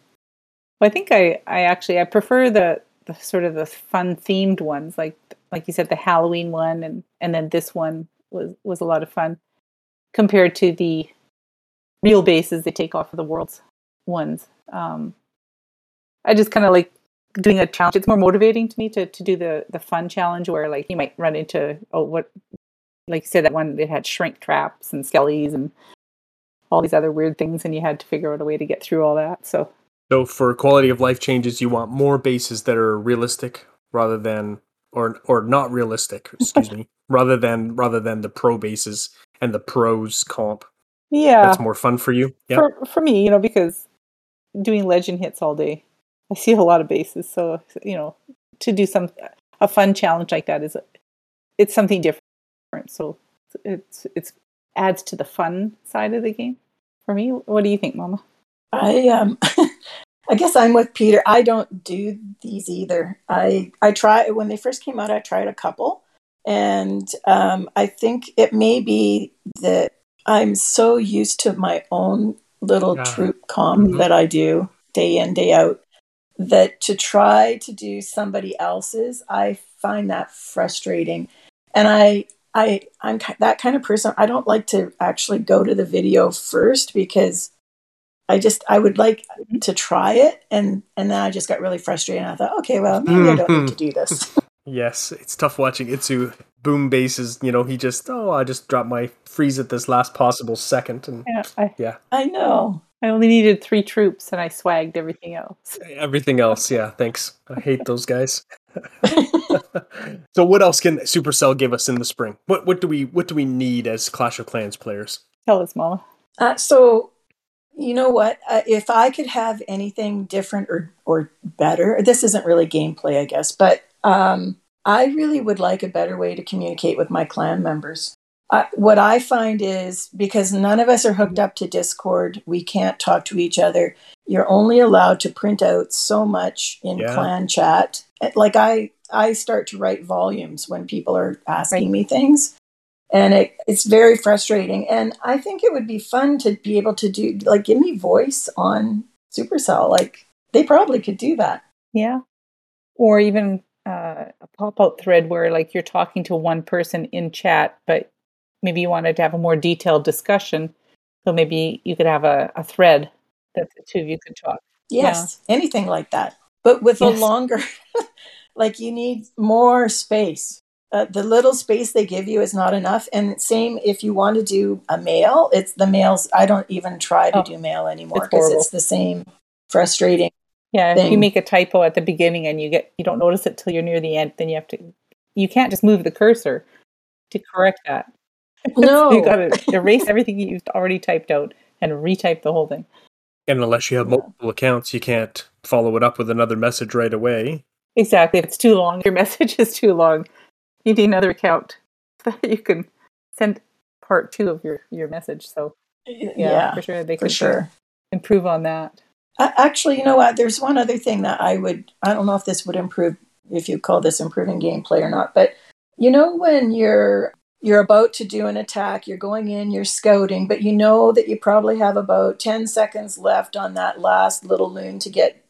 Well, I think I, I actually I prefer the, the sort of the fun themed ones, like like you said, the Halloween one, and and then this one was was a lot of fun compared to the real bases they take off of the world's ones. Um, I just kind of like doing a challenge. It's more motivating to me to to do the the fun challenge where like you might run into oh what like you said that one that had shrink traps and skellies and all these other weird things, and you had to figure out a way to get through all that. So So for quality of life changes, you want more bases that are realistic rather than or or not realistic, *laughs* excuse me, rather than rather than the pro bases and the pros comp. Yeah. That's more fun for you. Yeah. For for me, you know, because doing legend hits all day, I see a lot of bases. So you know, to do some a fun challenge like that is it's something different. So it's it's adds to the fun side of the game for me. What do you think, Mama? I um *laughs* I guess I'm with Peter. I don't do these either. I I try when they first came out. I tried a couple, and um, I think it may be that I'm so used to my own little Yeah. troop comp Mhm. that I do day in day out that to try to do somebody else's, I find that frustrating, and I. I, I'm that kind of person. I don't like to actually go to the video first because I just I would like to try it and and then I just got really frustrated and I thought, okay, well maybe I don't need to do this. *laughs* Yes, it's tough watching Itsu boom bases. You know, he just oh, I just dropped my freeze at this last possible second, and Yeah, I, yeah, I know. I only needed three troops and I swagged everything else. everything else. Yeah, thanks. I hate *laughs* those guys. *laughs* so what else can Supercell give us in the spring? What what do we what do we need as Clash of Clans players? Tell us, Mama. Uh, so you know what? Uh, if I could have anything different or or better, this isn't really gameplay, I guess, but um, I really would like a better way to communicate with my clan members. Uh, what I find is because none of us are hooked up to Discord, we can't talk to each other. You're only allowed to print out so much in Yeah. clan chat. Like I, I start to write volumes when people are asking Right. me things, and it, it's very frustrating. And I think it would be fun to be able to do like give me voice on Supercell. Like they probably could do that. Yeah. Or even uh, a pop out thread where like you're talking to one person in chat, but maybe you wanted to have a more detailed discussion. So maybe you could have a, a thread that the two of you could talk. Yes, anything like that. But with Yes. a longer, *laughs* like you need more space. Uh, the little space they give you is not enough. And same if you want to do a mail, it's the mails. I don't even try to Oh, do mail anymore because horrible. it's the same frustrating. Yeah, if you make a typo at the beginning and you get you don't notice it till you're near the end, then you have to you can't just move the cursor to correct that. *laughs* No. you got to erase everything you've already typed out and retype the whole thing. And unless you have multiple accounts, you can't follow it up with another message right away. Exactly. If it's too long, your *laughs* message is too long. *laughs* You need another account *laughs* that you can send part two of your your message. So yeah, Yeah, for sure they for sure. improve on that. Actually, you know what? There's one other thing that I would, I don't know if this would improve, if you call this improving gameplay or not, but you know, when you're, you're about to do an attack, you're going in, you're scouting, but you know that you probably have about 10 seconds left on that last little loon to get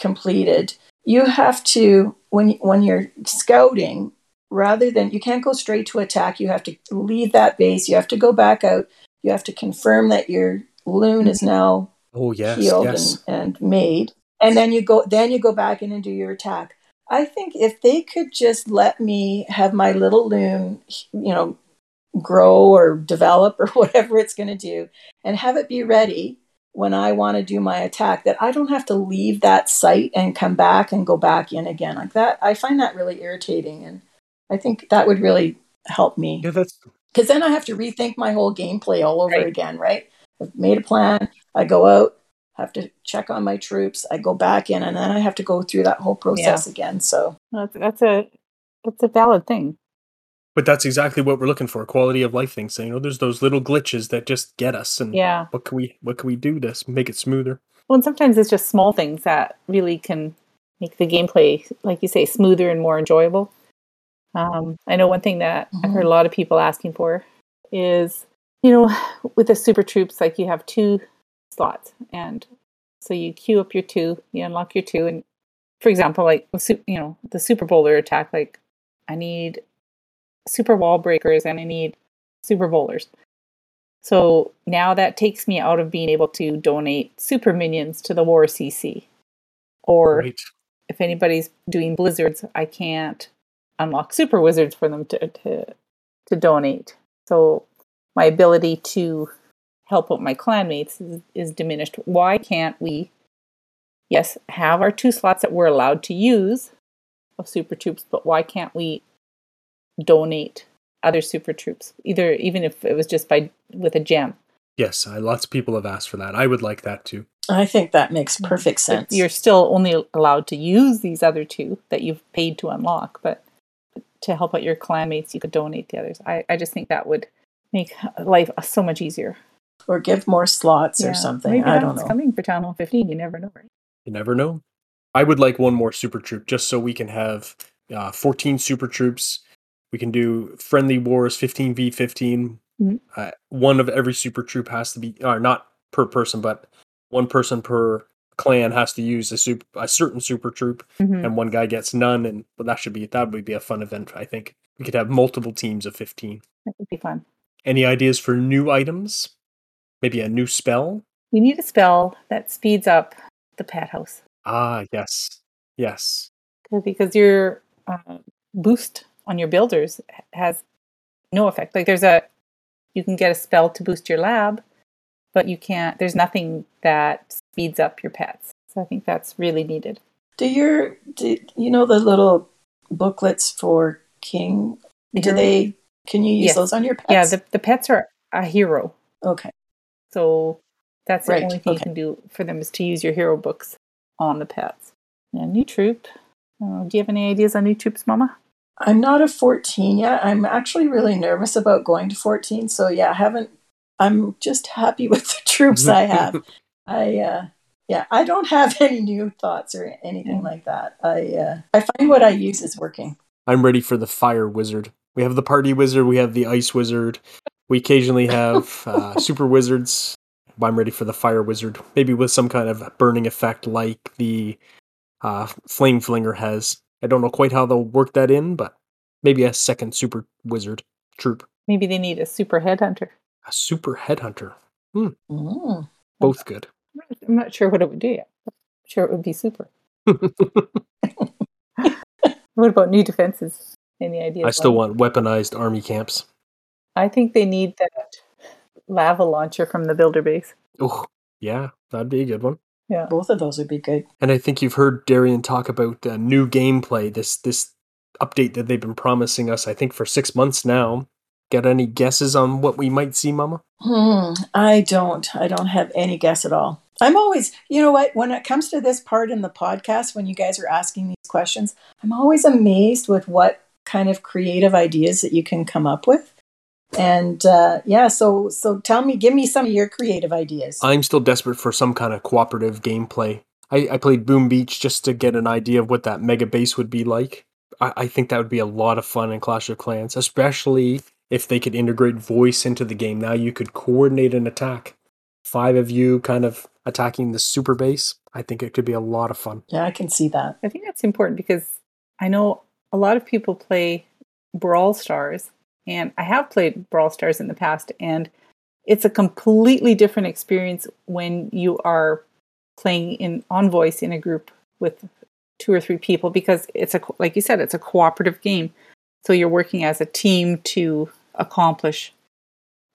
completed. You have to, when, when you're scouting, rather than, you can't go straight to attack, you have to leave that base, you have to go back out, you have to confirm that your loon is mm-hmm. now Oh yes, healed yes. and, and made. And then you go then you go back in and do your attack. I think if they could just let me have my little loon you know grow or develop or *laughs* whatever it's going to do and have it be ready when i want to do my attack that i don't have to leave that site and come back and go back in again. Like that i find that really irritating and i think that would really help me Yeah, that's because then I have to rethink my whole gameplay all over Right. again, right? I've made a plan. I go out, have to check on my troops. I go back in, and then I have to go through that whole process again. So That's that's a that's a valid thing. but that's exactly what we're looking for. Quality of life things. You know, there's those little glitches that just get us and Yeah. what can we what can we do to make it smoother? Well, and sometimes it's just small things that really can make the gameplay, like you say, smoother and more enjoyable. Um, I know one thing that I've heard a lot of people asking for is, you know, *sighs* with the super troops, like you have two slots, and so you queue up your two, you unlock your two, and for example, like you know the super bowler attack, like I need super wall breakers and I need super bowlers. So now that takes me out of being able to donate super minions to the War CC. Or Right. if anybody's doing blizzards, I can't unlock super wizards for them to, to to donate. So my ability to help out my clanmates is, is diminished. Why can't we yes, have our two slots that we're allowed to use of super troops, but why can't we donate other super troops, either even if it was just by with a gem? Yes, I, lots of people have asked for that. I would like that too. I think that makes mm-hmm. perfect But sense. You're still only allowed to use these other two that you've paid to unlock, but to help out your clanmates, you could donate the others. I, I just think that would make life so much easier. or give more slots Yeah. or something. Maybe I don't know. It's coming for Town Hall 15. You never know, right? You never know. I would like one more super troop just so we can have uh, 14 super troops. We can do friendly wars 15v15. Mhm. Uh, one of every super troop has to be, or not per person, but one person per clan has to use a super, a certain super troop, Mhm. and one guy gets none. And well, that should be that would be a fun event. I think we could have multiple teams of 15. That would be fun. Any ideas for new items? Maybe a new spell? We need a spell that speeds up the pet house Ah, yes, yes. because your uh, boost on your builders has no effect. Like there's a, you can get a spell to boost your lab, but you can't. There's nothing that speeds up your pets. So I think that's really needed. Do your do you know the little booklets for King? Do they? Can you use Yes. those on your pets? Yeah, the the pets are a hero. okay. So that's the Right, only thing you can do for them is to use your hero books on the pets. Yeah, new troop. Uh, do you have any ideas on new troops, Mama? I'm not a 14 yet. I'm actually really nervous about going to 14. So yeah, I haven't. I'm just happy *laughs* with the troops I have. *laughs* I uh, yeah, I don't have any new thoughts or anything like that. I uh, I find what I use is working. I'm ready for the fire wizard. We have the party wizard, we have the ice wizard. We occasionally have *laughs* uh, super wizards. I'm ready for the fire wizard. Maybe with some kind of burning effect like the uh, flame flinger has. I don't know quite how they'll work that in, but maybe a second super wizard troop. Maybe they need a super headhunter. A super headhunter. Mm. Both good. I'm not sure what it would do yet. I'm sure it would be super. *laughs* What about new defenses? Any ideas? I still want weaponized army camps. I think they need that lava launcher from the builder base. Oh, yeah, that'd be a good one. Yeah. Both of those would be good. And I think you've heard Darian talk about uh, new gameplay. This this update that they've been promising us. I think for six months now. Got any guesses on what we might see, Mama? Hmm, I don't. I don't have any guess at all. I'm always, you know what, when it comes to this part in the podcast, when you guys are asking these questions, I'm always amazed with what kind of creative ideas that you can come up with. And uh, yeah, so so tell me, give me some of your creative ideas. I'm still desperate for some kind of cooperative gameplay. I, I played Boom Beach just to get an idea of what that mega base would be like. I, I think that would be a lot of fun in Clash of Clans, especially if they could integrate voice into the game. Now you could coordinate an attack. Five of you kind of attacking the super base. I think it could be a lot of fun. yeah, I can see that. I think that's important because I know a lot of people play Brawl Stars, and I have played Brawl Stars in the past, and it's a completely different experience when you are playing in on voice in a group with two or three people because it's a like you said it's a cooperative game so you're working as a team to accomplish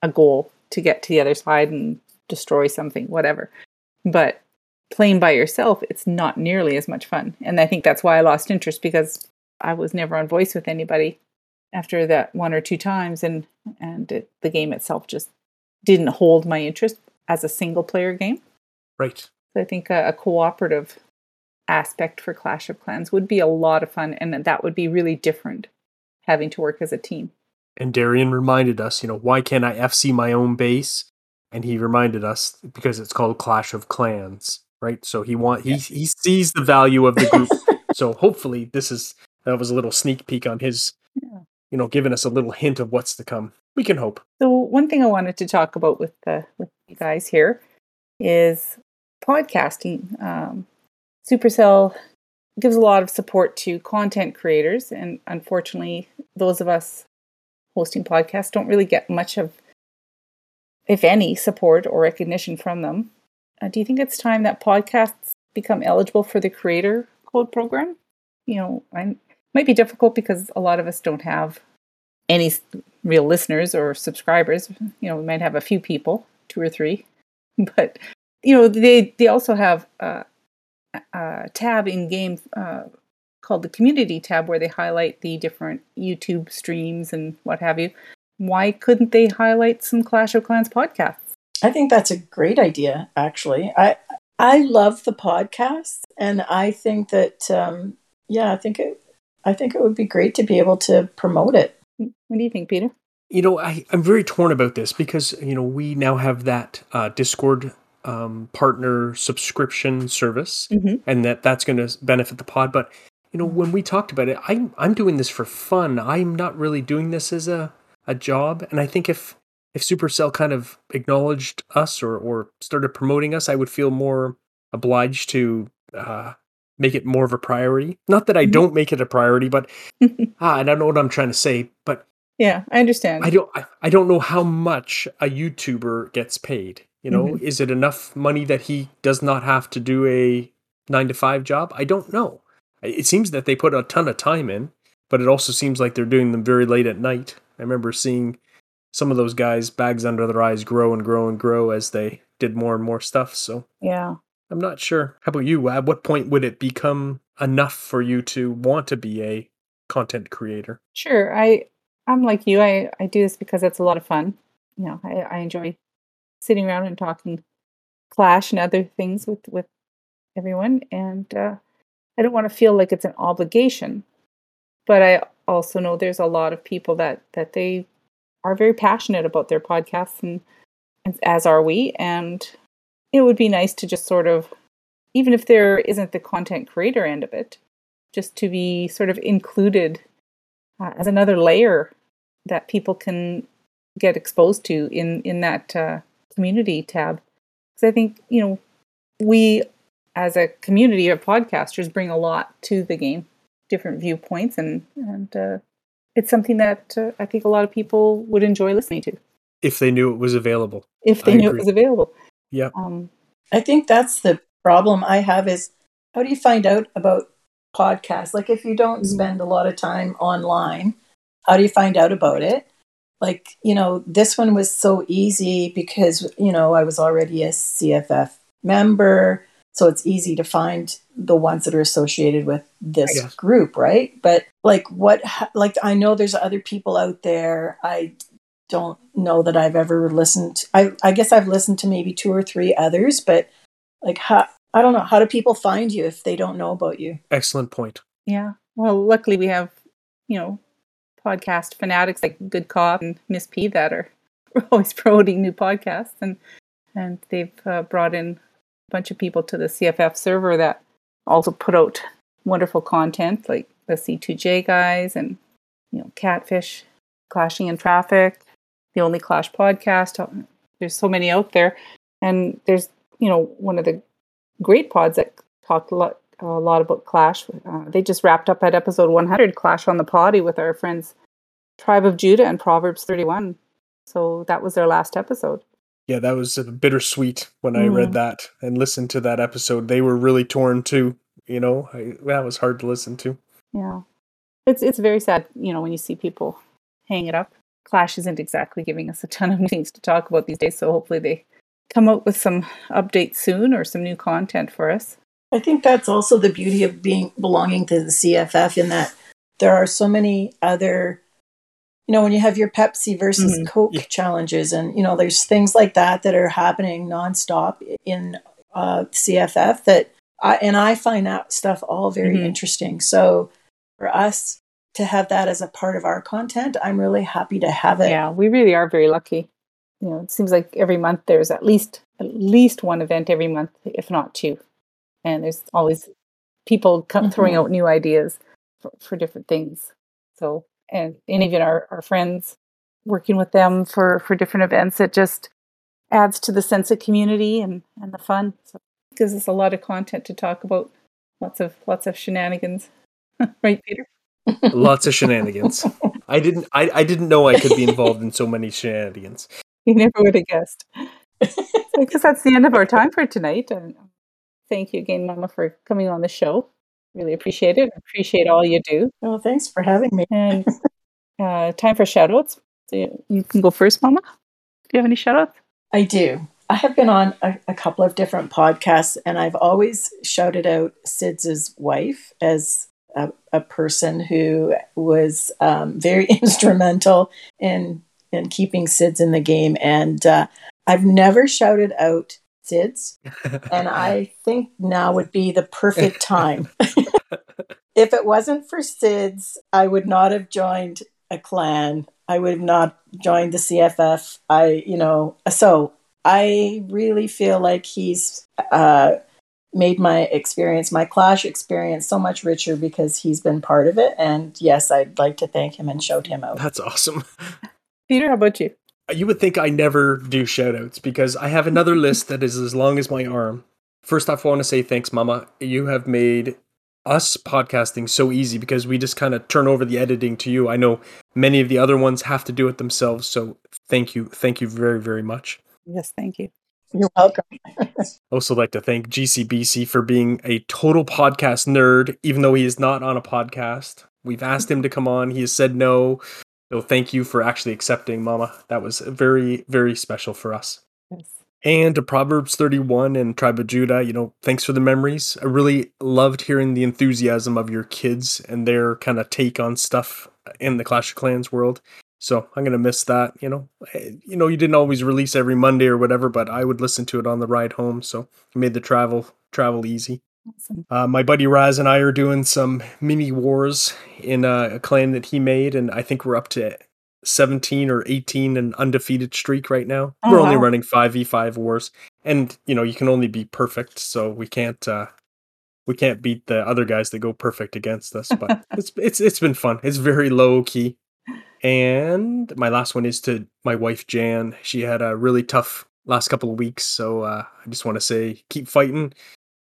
a goal to get to the other side and destroy something whatever but playing by yourself it's not nearly as much fun and i think that's why i lost interest because i was never on voice with anybody after that one or two times and and it, the game itself just didn't hold my interest as a single player game Right. so I think a, a cooperative aspect for Clash of Clans would be a lot of fun, and that would be really different having to work as a team. And Darian reminded us, you know, why can't I FC my own base? And he reminded us because it's called Clash of Clans, right? So he want he he sees the value of the group. *laughs* so hopefully this is that was a little sneak peek on his, Yeah. you know, giving us a little hint of what's to come. We can hope. So one thing I wanted to talk about with the with you guys here is podcasting. Um, Supercell gives a lot of support to content creators, and unfortunately, those of us hosting podcasts don't really get much of, if any, support or recognition from them. Uh, do you think it's time that podcasts become eligible for the Creator Code program? You know, I, might be difficult because a lot of us don't have any real listeners or subscribers. You know, we might have a few people, two or three, *laughs* but you know, they they also have uh, a tab in game uh, called the community tab where they highlight the different YouTube streams and what have you. Why couldn't they highlight some Clash of Clans podcasts? I think that's a great idea. Actually, I I love the podcasts, and I think that um, yeah, I think it I think it would be great to be able to promote it. What do you think, Peter? You know, I, I'm very torn about this because, you know, we now have that uh, Discord um, partner subscription service Mhm. and that that's going to benefit the pod. But, you know, when we talked about it, I'm, I'm doing this for fun. I'm not really doing this as a, a job. And I think if, if Supercell kind of acknowledged us or, or started promoting us, I would feel more obliged to uh, make it more of a priority. Not that I Mhm. don't make it a priority, but *laughs* ah, I don't know what I'm trying to say. But yeah, I understand. I don't I, I don't know how much a YouTuber gets paid. You know, Mhm. is it enough money that he does not have to do a 9 to 5 job? I don't know. It seems that they put a ton of time in, but it also seems like they're doing them very late at night. I remember seeing some of those guys bags under their eyes grow and grow and grow as they did more and more stuff. So, yeah. I'm not sure. How about you? At what point would it become enough for you to want to be a content creator? Sure. I I'm like you. I I do this because it's a lot of fun. You know, I, I enjoy sitting around and talking clash and other things with with everyone, and uh, I don't want to feel like it's an obligation. But I also know there's a lot of people that that they are very passionate about their podcasts, and, and as are we. And it would be nice to just sort of, even if there isn't the content creator end of it, just to be sort of included uh, as another layer that people can get exposed to in in that uh, community tab. Because I think you know we as a community of podcasters bring a lot to the game, different viewpoints, and and uh, it's something that uh, I think a lot of people would enjoy listening to If they knew it was available. if they I knew agree. it was available. Yeah. Um, I think that's the problem I have is how do you find out about podcasts? Like if you don't Mhm. spend a lot of time online, how do you find out about it? Like, you know, this one was so easy because, you know, I was already a CFF member, so it's easy to find the ones that are associated with this group, right? But like what like I know there's other people out there. I don't know that I've ever listened. I I guess I've listened to maybe two or three others, but like how I don't know how do people find you if they don't know about you? Excellent point. Yeah. Well, luckily we have, you know, podcast fanatics like Good Cop and Miss P that are *laughs* always promoting new podcasts, and and they've uh, brought in a bunch of people to the CFF server that also put out wonderful content like the C2J guys and you know Catfish, Clashing in Traffic, the Only Clash podcast. Uh, There's so many out there, and there's you know one of the great pods that talked a lot a lot about Clash. Uh, they just wrapped up at episode 100, Clash on the Potty, with our friends Tribe of Judah and Proverbs 31. So that was their last episode. Yeah, that was uh, bittersweet when I read that and listened to that episode. They were really torn too. You know, I, that was hard to listen to. Yeah, it's it's very sad, you know, when you see people hang it up. Clash isn't exactly giving us a ton of *laughs* things to talk about these days, so hopefully they come out with some updates soon or some new content for us. I think that's also the beauty of being belonging to the CFF in that there are so many other you know when you have your Pepsi versus Mhm. Coke Yeah. challenges and you know there's things like that that are happening nonstop in uh, CFF that I and I find that stuff all very Mhm. interesting. So for us to have that as a part of our content, I'm really happy to have it. Yeah, we really are very lucky. You know, it seems like every month there's at least at least one event every month, if not two, and there's always people come, throwing Mhm. out new ideas for, for different things. So, and, and even our, our friends working with them for for different events, it just adds to the sense of community and and the fun. So, it gives us a lot of content to talk about. Lots of lots of shenanigans, *laughs* right, Peter? Lots of shenanigans. *laughs* I didn't. I, I didn't know I could be involved in so many shenanigans. You never would have guessed. *laughs* I guess that's the end of our time for tonight. And thank you again, Mama, for coming on the show. Really appreciate it. Appreciate all you do. Well, thanks for having me. And *laughs* uh, time for shout outs. So you, you can go first, Mama. Do you have any shout outs? I do. I have been on a, a, couple of different podcasts, and I've always shouted out Sid's wife as a, a person who was um, very *laughs* instrumental in in keeping Sid's in the game. And uh, I've never shouted out Sid's, and I *laughs* think now would be the perfect time. *laughs* *laughs* if it wasn't for Sid's, I would not have joined a clan. I would have not joined the CFF. I, you know, so I really feel like he's uh, made my experience, my Clash experience, so much richer because he's been part of it. And yes, I'd like to thank him and shout him out. That's awesome. Peter, how about you? You would think I never do shout outs because I have another *laughs* list that is as long as my arm. First off, I want to say thanks, Mama. You have made us podcasting so easy because we just kind of turn over the editing to you. I know many of the other ones have to do it themselves. So thank you. Thank you very, very much. Yes, thank you. You're welcome. *laughs* also like to thank GCBC for being a total podcast nerd, even though he is not on a podcast. We've asked him to come on. He has said no. So thank you for actually accepting, Mama. That was very, very special for us. Yes. And to Proverbs 31 and Tribe of Judah, you know, thanks for the memories. I really loved hearing the enthusiasm of your kids and their kind of take on stuff in the Clash of Clans world. So I'm gonna miss that. You know, eh, you know, you didn't always release every Monday or whatever, but I would listen to it on the ride home. So it made the travel travel easy. Awesome. Uh, my buddy Raz and I are doing some mini wars in a, a clan that he made, and I think we're up to 17 or 18 an undefeated streak right now. Oh, we're only wow. running 5v5 wars. And you know, you can only be perfect, so we can't uh we can't beat the other guys that go perfect against us, but *laughs* it's it's it's been fun. It's very low key. And my last one is to my wife Jan. She had a really tough last couple of weeks, so uh, I just want to say keep fighting.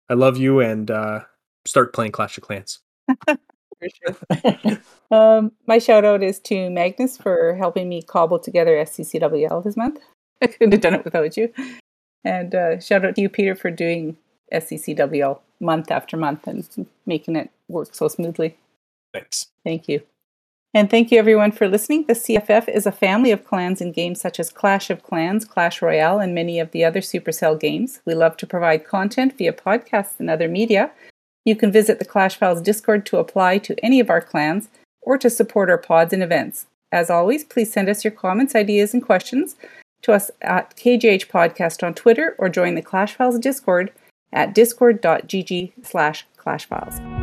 I love you, and uh, start playing Clash of Clans. *laughs* um, my shout out is to Magnus for helping me cobble together SCCWL this month. *laughs* I couldn't have done it without you. And uh, shout out to you, Peter, for doing SCCWL month after month and making it work so smoothly. Thanks. Thank you. And thank you everyone for listening. The CFF is a family of clans in games such as Clash of Clans, Clash Royale, and many of the other Supercell games. We love to provide content via podcasts and other media. You can visit the Clash Files Discord to apply to any of our clans or to support our pods and events. As always, please send us your comments, ideas, and questions to us at KGH Podcast on Twitter or join the Clash Files Discord at discord.gg slash clashfiles.